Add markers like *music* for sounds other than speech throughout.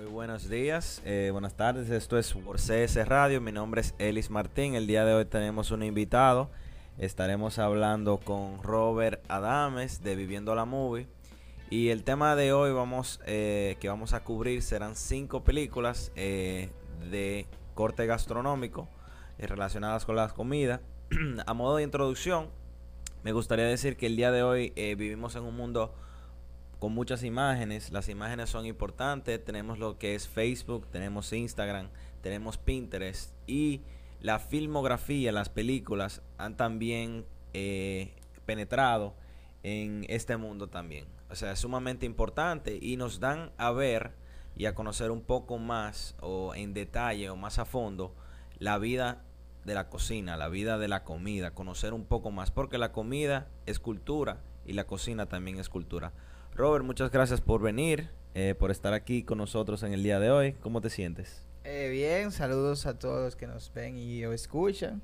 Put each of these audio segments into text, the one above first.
Muy buenos días, eh, buenas tardes. Esto es Radio. Mi nombre es Elis Martín. El día de hoy tenemos un invitado. Estaremos hablando con Robert Adames de Viviendo la Movie. Y el tema de hoy vamos, eh, que vamos a cubrir serán cinco películas eh, de corte gastronómico relacionadas con las comidas. *clears throat* a modo de introducción, me gustaría decir que el día de hoy vivimos en un mundo con muchas imágenes. Las imágenes son importantes. Tenemos lo que es Facebook, tenemos Instagram, tenemos Pinterest y la filmografía, las películas han también eh, penetrado en este mundo también. O sea, es sumamente importante y nos dan a ver y a conocer un poco más o en detalle o más a fondo la vida de la cocina, la vida de la comida, conocer un poco más, porque la comida es cultura y la cocina también es cultura. Robert, muchas gracias por venir, eh, por estar aquí con nosotros en el día de hoy. ¿Cómo te sientes? Eh, bien, saludos a todos los que nos ven y o escuchan.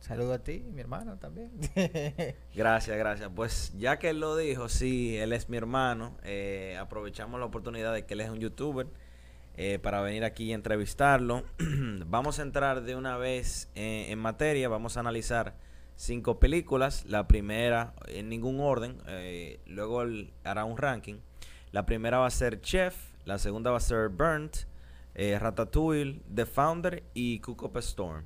Saludo a ti, mi hermano también. *laughs* gracias, gracias. Pues ya que él lo dijo, sí, él es mi hermano. Eh, aprovechamos la oportunidad de que él es un youtuber para venir aquí y entrevistarlo. *clears throat* vamos a entrar de una vez en materia, vamos a analizar cinco películas. La primera, en ningún orden, eh, luego hará un ranking. La primera va a ser Chef, la segunda va a ser Burnt, eh, Ratatouille, The Founder y Cook Up Storm.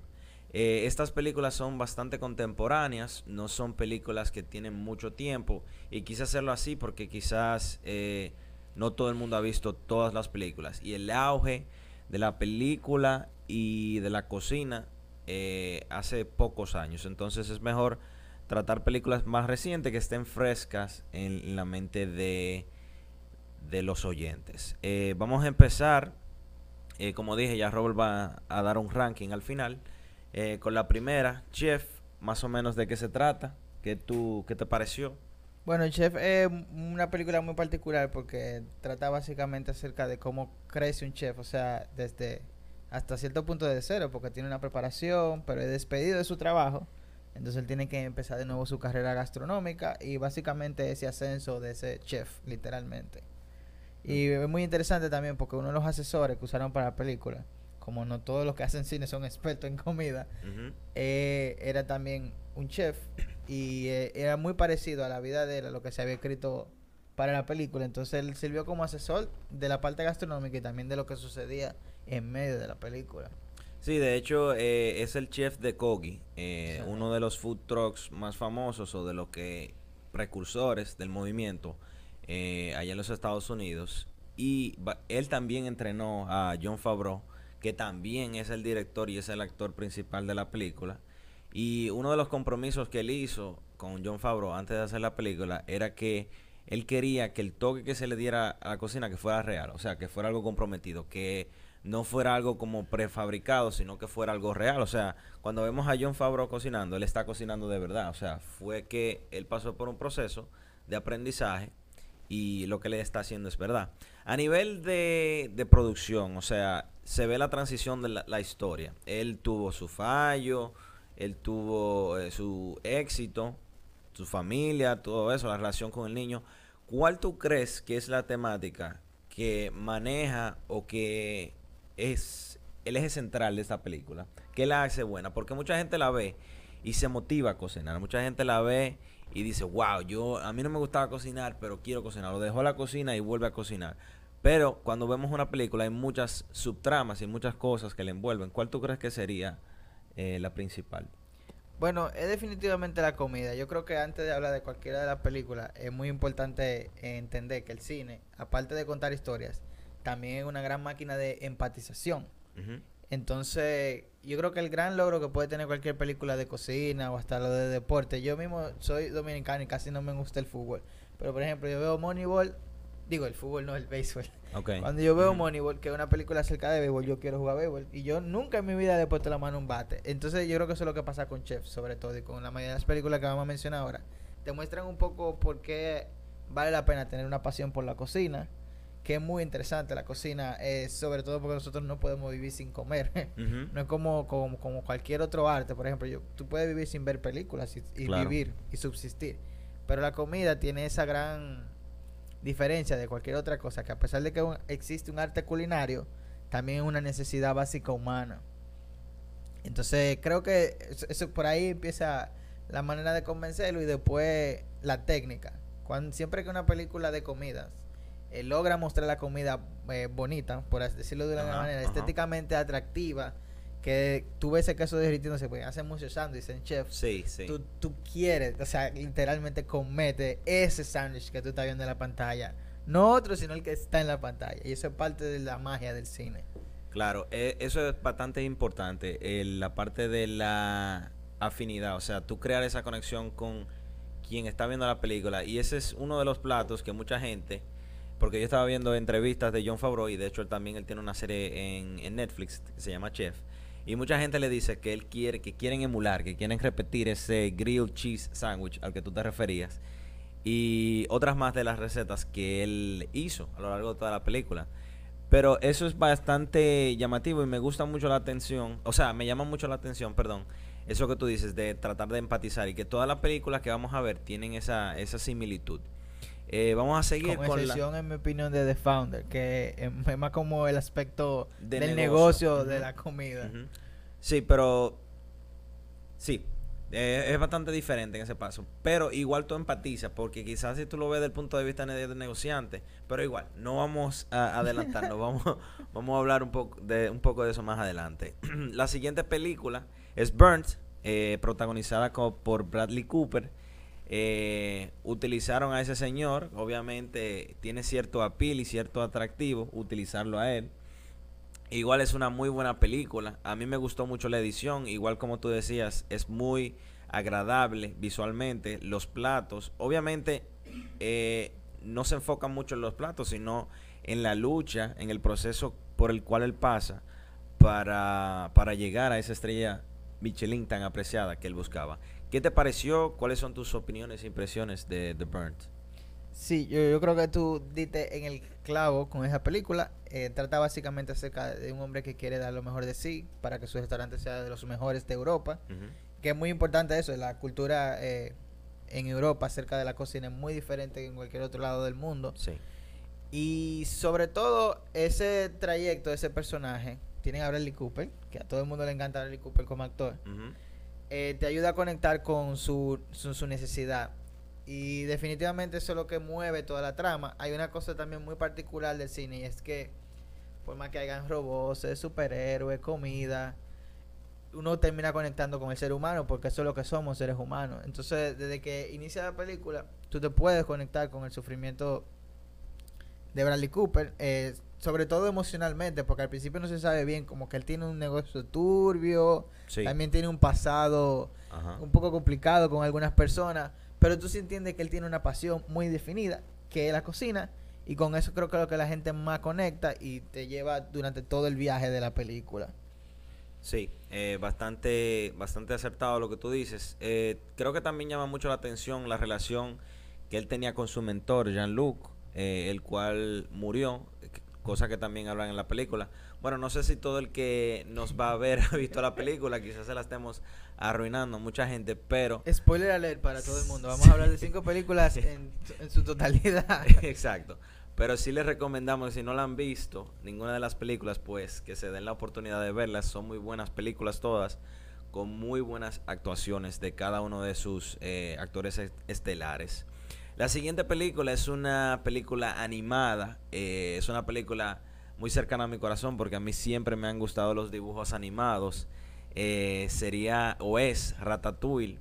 Eh, estas películas son bastante contemporáneas, no son películas que tienen mucho tiempo y quise hacerlo así porque quizás no todo el mundo ha visto todas las películas y el auge de la película y de la cocina eh, hace pocos años. Entonces es mejor tratar películas más recientes que estén frescas en, la mente de, de los oyentes. Eh, vamos a empezar, eh, como dije, ya Robert va a dar un ranking al final. con la primera, Chef, más o menos de qué se trata, qué, tú, qué te pareció. Bueno, Chef es una película muy particular porque trata básicamente acerca de cómo crece un chef, o sea, desde hasta cierto punto de cero, porque tiene una preparación, pero es despedido de su trabajo. Entonces él tiene que empezar de nuevo su carrera gastronómica y básicamente ese ascenso de ese chef, literalmente. Y es muy interesante también porque uno de los asesores que usaron para la película, como no todos los que *laughs* hacen cine son expertos en comida, eh, era también un chef y eh, era muy parecido a la vida de él, a lo que se había escrito para la película. Entonces él sirvió como asesor de la parte gastronómica y también de lo que sucedía en medio de la película. Sí, de hecho eh, es el chef de Kogi, eh, uno de los food trucks más famosos o de los que precursores del movimiento eh, allá en los Estados Unidos. Y él también entrenó a John Favreau, que también es el director y es el actor principal de la película. Y uno de los compromisos que él hizo con John Favreau antes de hacer la película era que él quería que el toque que se le diera a la cocina que fuera real, o sea, que fuera algo comprometido, que no fuera algo como prefabricado, sino que fuera algo real. O sea, cuando vemos a John Favreau cocinando, él está cocinando de verdad. O sea, fue que él pasó por un proceso de aprendizaje y lo que le está haciendo es verdad. A nivel de, de producción, o sea, se ve la transición de la, historia. Él tuvo su fallo, él tuvo eh, su éxito, su familia, todo eso, la relación con el niño. ¿Cuál tú crees que es la temática que maneja o que es el eje central de esta película. ¿Qué la hace buena? Porque mucha gente la ve y se motiva a cocinar. Mucha gente la ve y dice, wow, yo a mí no me gustaba cocinar, pero quiero cocinar. Lo dejó la cocina y vuelve a cocinar. Pero cuando vemos una película hay muchas subtramas y muchas cosas que le envuelven. ¿Cuál tú crees que sería eh, la principal? Bueno, es definitivamente la comida. Yo creo que antes de hablar de cualquiera de las películas, es muy importante entender que el cine, aparte de contar historias, también es una gran máquina de empatización. Entonces, yo creo que el gran logro que puede tener cualquier película de cocina o hasta lo de deporte, yo mismo soy dominicano y casi no me gusta el fútbol, pero por ejemplo, yo veo Moneyball, digo el fútbol, no el béisbol. *laughs* Cuando yo veo Moneyball, que es una película acerca de béisbol, yo quiero jugar béisbol y yo nunca en mi vida he puesto la mano en un bate. Entonces, yo creo que eso es lo que pasa con Chef, sobre todo, y con la mayoría de las películas que vamos a mencionar ahora. Te muestran un poco por qué vale la pena tener una pasión por la cocina que es muy interesante la cocina, eh, sobre todo porque nosotros no podemos vivir sin comer. *laughs* No es como, como, como, cualquier otro arte, por ejemplo, yo, tú puedes vivir sin ver películas y, vivir y subsistir, pero la comida tiene esa gran diferencia de cualquier otra cosa, que a pesar de que existe un arte culinario, también es una necesidad básica humana. Entonces creo que eso, por ahí empieza la manera de convencerlo y después la técnica. Cuando, siempre que una película de comidas eh, logra mostrar la comida eh, bonita, por decirlo de una manera, estéticamente atractiva, que tú ves ese queso derritiéndose, pues hace muchos sándwiches en chef. Sí, sí. Tú, tú quieres, o sea, literalmente comete ese sándwich que tú estás viendo en la pantalla. No otro, sino el que está en la pantalla. Y eso es parte de la magia del cine. Claro, eh, eso es bastante importante, la parte de la afinidad, o sea, tú crear esa conexión con quien está viendo la película. Y ese es uno de los platos que mucha gente, porque yo estaba viendo entrevistas de John Favreau y de hecho él también él tiene una serie en, en Netflix que se llama Chef y mucha gente le dice que él quiere, que quieren emular, que quieren repetir ese grilled cheese sandwich al que tú te referías. Y otras más de las recetas que él hizo a lo largo de toda la película. Pero eso es bastante llamativo y me gusta mucho la atención. O sea, me llama mucho la atención, perdón. Eso que tú dices de tratar de empatizar y que todas las películas que vamos a ver tienen esa, esa similitud. Eh, vamos a seguir con, excepción, en mi opinión, de The Founder, que es más como el aspecto del negocio, de la comida. Sí, pero sí, eh, es bastante diferente en ese paso. Pero igual tú empatizas, porque quizás si tú lo ves desde el punto de vista del negociante, pero igual, no vamos a adelantarnos, *laughs* vamos, vamos a hablar un poco, de, un poco de eso más adelante. *clears throat* la siguiente película es Burnt, eh, protagonizada por Bradley Cooper eh, utilizaron a ese señor, obviamente tiene cierto apil y cierto atractivo utilizarlo a él. Igual es una muy buena película, a mí me gustó mucho la edición, igual como tú decías, es muy agradable visualmente, los platos, obviamente eh, no se enfoca mucho en los platos, sino en la lucha, en el proceso por el cual él pasa para, para llegar a esa estrella Michelin tan apreciada que él buscaba. ¿Qué te pareció? ¿Cuáles son tus opiniones e impresiones de The Burnt? Sí, yo, creo que tú diste en el clavo con esa película. Eh, trata básicamente acerca de un hombre que quiere dar lo mejor de sí para que su restaurante sea de los mejores de Europa. Que es muy importante eso, la cultura eh, en Europa acerca de la cocina es muy diferente que en cualquier otro lado del mundo. Sí. Y sobre todo ese trayecto, ese personaje, tienen a Bradley Cooper, que a todo el mundo le encanta Bradley Cooper como actor. Eh, te ayuda a conectar con su, su, necesidad. Y definitivamente eso es lo que mueve toda la trama. Hay una cosa también muy particular del cine y es que por más que hayan robots, superhéroes, comida, uno termina conectando con el ser humano porque eso es lo que somos, seres humanos. Entonces, desde que inicia la película, tú te puedes conectar con el sufrimiento de Bradley Cooper. Eh, sobre todo emocionalmente, porque al principio no se sabe bien, como que él tiene un negocio turbio, también tiene un pasado un poco complicado con algunas personas, pero tú sí entiendes que él tiene una pasión muy definida, que es la cocina, y con eso creo que es lo que la gente más conecta y te lleva durante todo el viaje de la película. Sí, eh, bastante, bastante acertado lo que tú dices. Eh, creo que también llama mucho la atención la relación que él tenía con su mentor, Jean-Luc, eh, el cual murió cosa que también hablan en la película. Bueno, no sé si todo el que nos va a ver *laughs* ha visto la película, quizás se la estemos arruinando mucha gente, pero... Spoiler alert para todo el mundo, vamos a hablar de cinco películas en, su totalidad. *laughs* Exacto, pero sí les recomendamos, si no la han visto, ninguna de las películas, pues que se den la oportunidad de verlas, son muy buenas películas todas, con muy buenas actuaciones de cada uno de sus eh, actores estelares. La siguiente película es una película animada. Eh, es una película muy cercana a mi corazón porque a mí siempre me han gustado los dibujos animados. Eh, sería o es Ratatouille.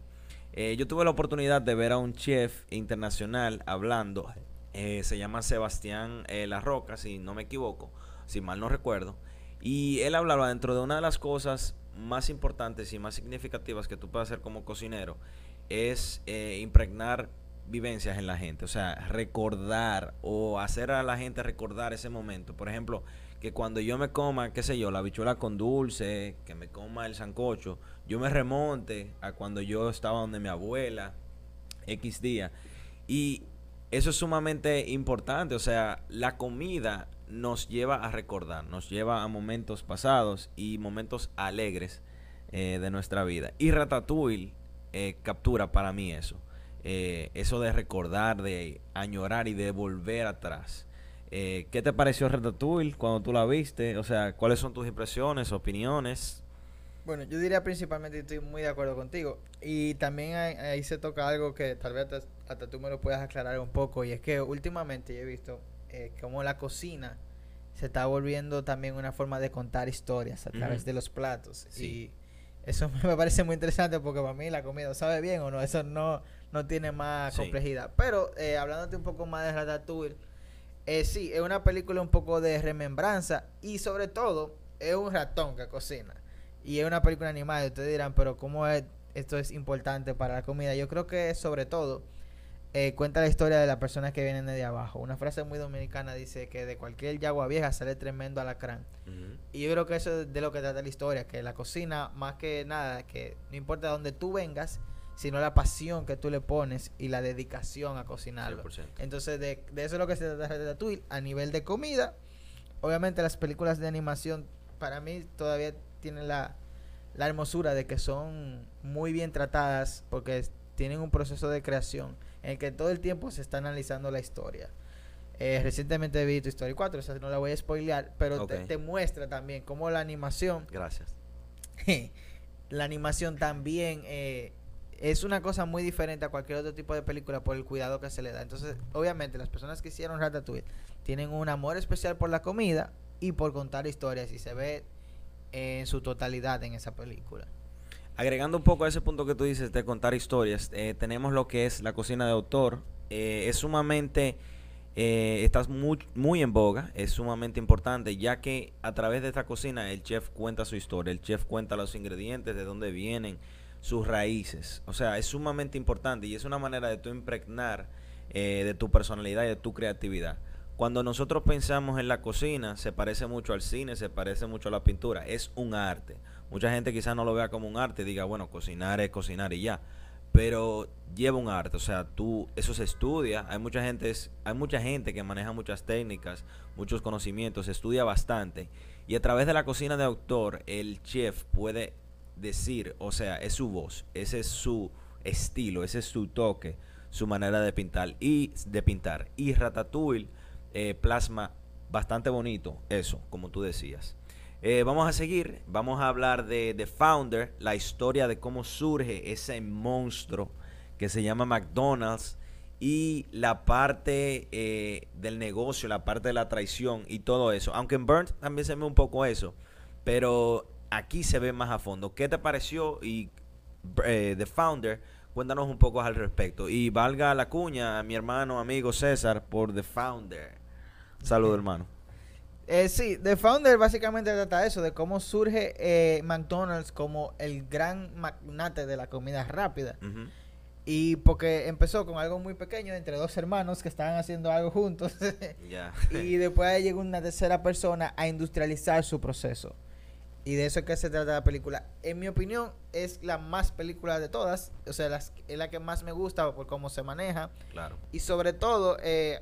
Eh, yo tuve la oportunidad de ver a un chef internacional hablando. se llama Sebastián La Roca, si no me equivoco, si mal no recuerdo. Y él hablaba dentro de una de las cosas más importantes y más significativas que tú puedes hacer como cocinero es impregnar vivencias en la gente, o sea, recordar o hacer a la gente recordar ese momento. Por ejemplo, que cuando yo me coma, qué sé yo, la bichuela con dulce, que me coma el sancocho, yo me remonte a cuando yo estaba donde mi abuela, X día. Y eso es sumamente importante, o sea, la comida nos lleva a recordar, nos lleva a momentos pasados y momentos alegres eh, de nuestra vida. Y Ratatouille eh, captura para mí eso. Eh, eso de recordar, de añorar y de volver atrás. Eh, ¿Qué te pareció Ratatouille cuando tú la viste? O sea, ¿cuáles son tus impresiones, opiniones? Bueno, yo diría principalmente estoy muy de acuerdo contigo. Y también ahí, se toca algo que tal vez hasta, tú me lo puedas aclarar un poco. Y es que últimamente yo he visto eh, como la cocina se está volviendo también una forma de contar historias a través de los platos. Y eso *laughs* me parece muy interesante porque para mí la comida sabe bien o no, eso no, no tiene más complejidad. Pero eh, hablándote un poco más de Ratatouille, eh, sí, es una película un poco de remembranza y sobre todo es un ratón que cocina. Y es una película animada y ustedes dirán, pero ¿cómo es, esto es importante para la comida? Yo creo que sobre todo eh, cuenta la historia de las personas que vienen de abajo. Una frase muy dominicana dice que de cualquier yagua vieja sale tremendo alacrán. Y yo creo que eso es de lo que trata la historia, que la cocina, más que nada, que no importa de dónde tú vengas, sino la pasión que tú le pones y la dedicación a cocinarlo. Entonces, de, eso es lo que se trata de Ratatouille. A nivel de comida, obviamente las películas de animación, para mí todavía tienen la, la hermosura de que son muy bien tratadas porque tienen un proceso de creación en el que todo el tiempo se está analizando la historia. Eh, recientemente vi tu Story 4, o sea, no la voy a spoilear, pero te, muestra también cómo la animación. Gracias. *laughs* la animación también eh, es una cosa muy diferente a cualquier otro tipo de película por el cuidado que se le da. Entonces, obviamente, las personas que hicieron Ratatouille tienen un amor especial por la comida y por contar historias y se ve en su totalidad en esa película. Agregando un poco a ese punto que tú dices de contar historias, eh, tenemos lo que es la cocina de autor. Eh, es sumamente, eh, estás muy, muy en boga, es sumamente importante, ya que a través de esta cocina el chef cuenta su historia, el chef cuenta los ingredientes, de dónde vienen, sus raíces. O sea, es sumamente importante y es una manera de tú impregnar de tu personalidad y de tu creatividad. Cuando nosotros pensamos en la cocina, se parece mucho al cine, se parece mucho a la pintura, es un arte. Mucha gente quizás no lo vea como un arte, diga, bueno, cocinar es cocinar y ya. Pero lleva un arte, o sea, tú eso se estudia, hay mucha gente hay mucha gente que maneja muchas técnicas, muchos conocimientos, se estudia bastante y a través de la cocina de autor el chef puede decir, o sea, es su voz, ese es su estilo, ese es su toque, su manera de pintar y de pintar y Ratatouille eh, plasma bastante bonito eso, como tú decías. Eh, vamos a seguir, vamos a hablar de The Founder, la historia de cómo surge ese monstruo que se llama McDonald's y la parte eh, del negocio, la parte de la traición y todo eso. Aunque en Burns también se ve un poco eso, pero aquí se ve más a fondo. ¿Qué te pareció? Y eh, The Founder, cuéntanos un poco al respecto. Y valga la cuña a mi hermano, amigo César, por The Founder. Saludos, hermano. Eh, sí, The Founder básicamente trata eso, de cómo surge eh, McDonald's como el gran magnate de la comida rápida. Y porque empezó con algo muy pequeño entre dos hermanos que estaban haciendo algo juntos. *laughs* y después llegó una tercera persona a industrializar su proceso. Y de eso es que se trata la película. En mi opinión, es la más película de todas. O sea, es la que más me gusta por cómo se maneja. Claro. Y sobre todo, eh,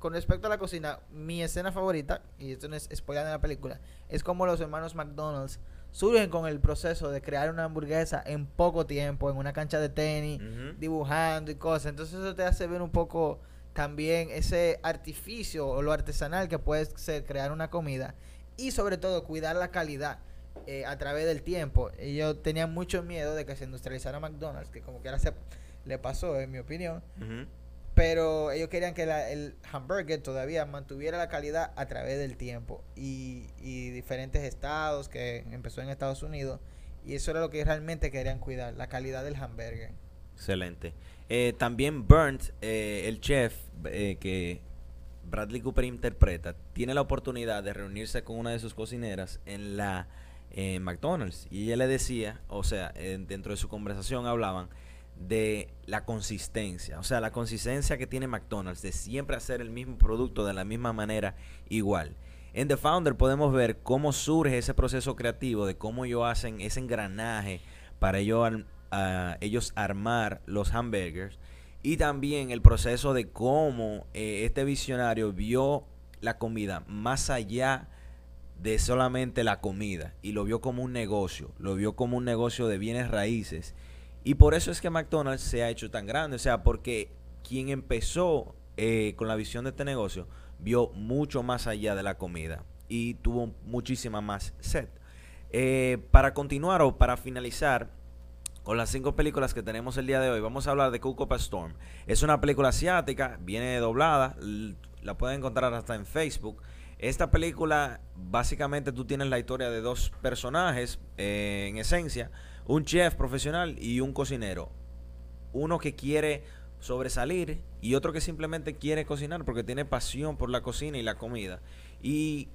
con respecto a la cocina, mi escena favorita, y esto no es spoiler de la película, es como los hermanos McDonald's surgen con el proceso de crear una hamburguesa en poco tiempo, en una cancha de tenis, dibujando y cosas. Entonces eso te hace ver un poco también ese artificio o lo artesanal que puede ser crear una comida y sobre todo cuidar la calidad. Eh, a través del tiempo. Ellos tenían mucho miedo de que se industrializara McDonald's, que como que ahora se le pasó, en mi opinión pero ellos querían que el hamburger todavía mantuviera la calidad a través del tiempo y, diferentes estados que empezó en Estados Unidos y eso era lo que realmente querían cuidar, la calidad del hamburger. Excelente. Eh, también Burnt, eh, el chef eh, que Bradley Cooper interpreta, tiene la oportunidad de reunirse con una de sus cocineras en la McDonald's y ella le decía, o sea, dentro de su conversación hablaban de la consistencia, o sea, la consistencia que tiene McDonald's de siempre hacer el mismo producto de la misma manera igual. En The Founder podemos ver cómo surge ese proceso creativo, de cómo ellos hacen ese engranaje para ellos, ellos armar los hamburgers y también el proceso de cómo eh, este visionario vio la comida más allá de solamente la comida y lo vio como un negocio, lo vio como un negocio de bienes raíces Y por eso es que McDonald's se ha hecho tan grande. O sea, porque quien empezó eh, con la visión de este negocio vio mucho más allá de la comida y tuvo muchísima más sed. Eh, para continuar o para finalizar con las cinco películas que tenemos el día de hoy, vamos a hablar de Coco Storm. Es una película asiática, viene doblada, la pueden encontrar hasta en Facebook. Esta película, básicamente tú tienes la historia de dos personajes, eh, en esencia, un chef profesional y un cocinero. Uno que quiere sobresalir y otro que simplemente quiere cocinar porque tiene pasión por la cocina y la comida. Y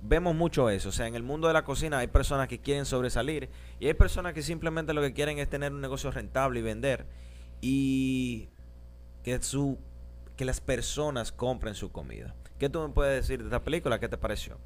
vemos mucho eso, o sea, en el mundo de la cocina hay personas que quieren sobresalir y hay personas que simplemente lo que quieren es tener un negocio rentable y vender y que su que las personas compren su comida. ¿Qué tú me puedes decir de esta película? ¿Qué te pareció?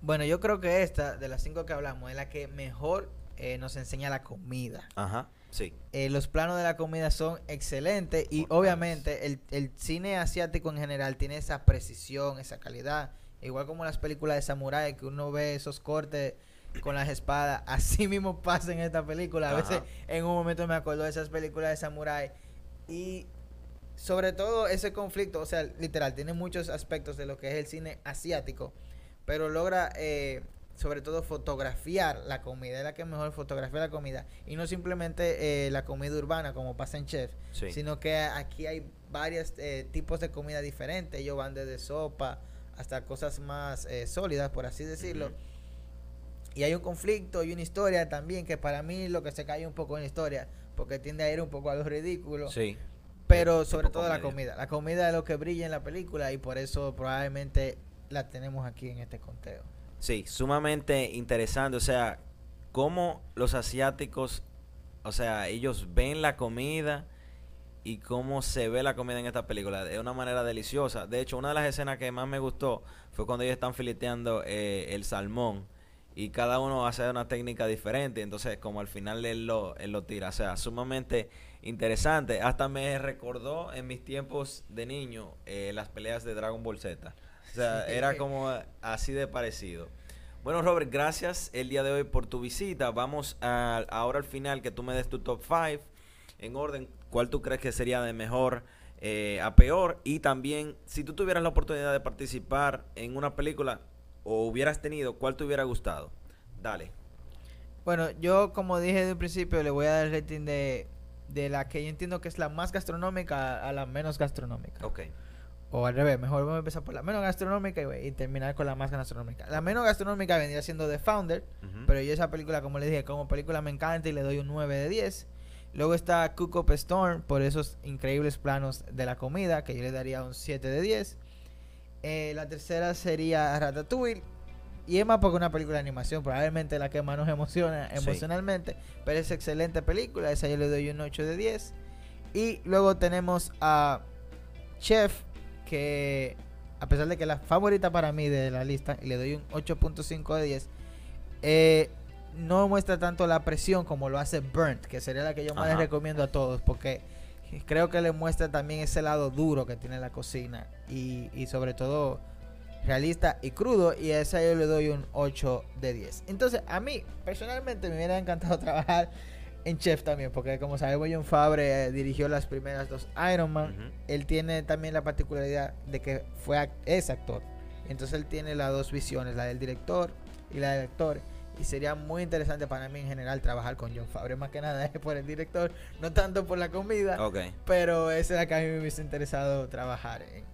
Bueno, yo creo que esta, de las cinco que hablamos, es la que mejor eh, nos enseña la comida. Ajá. Sí. Eh, los planos de la comida son excelentes y obviamente el, cine asiático en general tiene esa precisión, esa calidad. Igual como las películas de samurai, que uno ve esos cortes con las espadas, *laughs* así mismo pasa en esta película. A veces en un momento me acuerdo de esas películas de samurai y sobre todo ese conflicto, o sea, literal, tiene muchos aspectos de lo que es el cine asiático, pero logra eh, sobre todo fotografiar la comida, es la que mejor fotografía la comida y no simplemente eh, la comida urbana como pasa en Chef, sino que aquí hay varios eh, tipos de comida diferentes, ellos van desde sopa hasta cosas más eh, sólidas, por así decirlo. Y hay un conflicto y una historia también que para mí lo que se cae un poco en la historia, porque tiende a ir un poco a lo ridículo. Sí. Pero sobre todo la comida. La comida es lo que brilla en la película y por eso probablemente la tenemos aquí en este conteo. Sí, sumamente interesante. O sea, cómo los asiáticos, o sea, ellos ven la comida y cómo se ve la comida en esta película de una manera deliciosa. De hecho, una de las escenas que más me gustó fue cuando ellos están fileteando eh, el salmón y cada uno hace una técnica diferente. Entonces, como al final él lo, él lo tira. O sea, sumamente interesante. Hasta me recordó en mis tiempos de niño eh, las peleas de Dragon Ball Z. O sea, *laughs* era como así de parecido. Bueno, Robert, gracias el día de hoy por tu visita. Vamos a, ahora al final que tú me des tu top 5 en orden. ¿Cuál tú crees que sería de mejor eh, a peor? Y también, si tú tuvieras la oportunidad de participar en una película o hubieras tenido, ¿cuál te hubiera gustado? Dale. Bueno, yo como dije desde un principio, le voy a dar el rating de, de la que yo entiendo que es la más gastronómica a la menos gastronómica. Ok. O al revés, mejor vamos a empezar por la menos gastronómica y, terminar con la más gastronómica. La menos gastronómica vendría siendo The Founder, pero yo esa película, como le dije, como película me encanta y le doy un 9 de 10. Luego está Cook Up Storm por esos increíbles planos de la comida, que yo le daría un 7 de 10. Eh, la tercera sería Ratatouille. Y es más porque una película de animación, probablemente la que más nos emociona emocionalmente, pero es excelente película, esa yo le doy un 8 de 10. Y luego tenemos a Chef, que a pesar de que la favorita para mí de la lista, y le doy un 8.5 de 10, eh, no muestra tanto la presión como lo hace Burnt, que sería la que yo más les recomiendo a todos, porque creo que le muestra también ese lado duro que tiene la cocina y, y sobre todo realista y crudo y a esa yo le doy un 8 de 10. Entonces a mí personalmente me hubiera encantado *laughs* trabajar en Chef también, porque como sabemos, John Fabre eh, dirigió las primeras dos Iron Man. Él tiene también la particularidad de que fue es actor. Entonces él tiene las dos visiones, la del director y la del actor. Y sería muy interesante para mí en general trabajar con John Fabre, más que nada *laughs* por el director, no tanto por la comida. Pero ese es la que a mí me hubiese interesado trabajar en.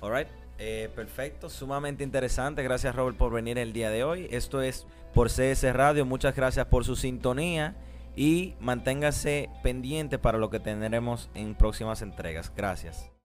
Alright, eh, perfecto, sumamente interesante. Gracias Robert por venir el día de hoy. Esto es por CS Radio. Muchas gracias por su sintonía y manténgase pendiente para lo que tendremos en próximas entregas. Gracias.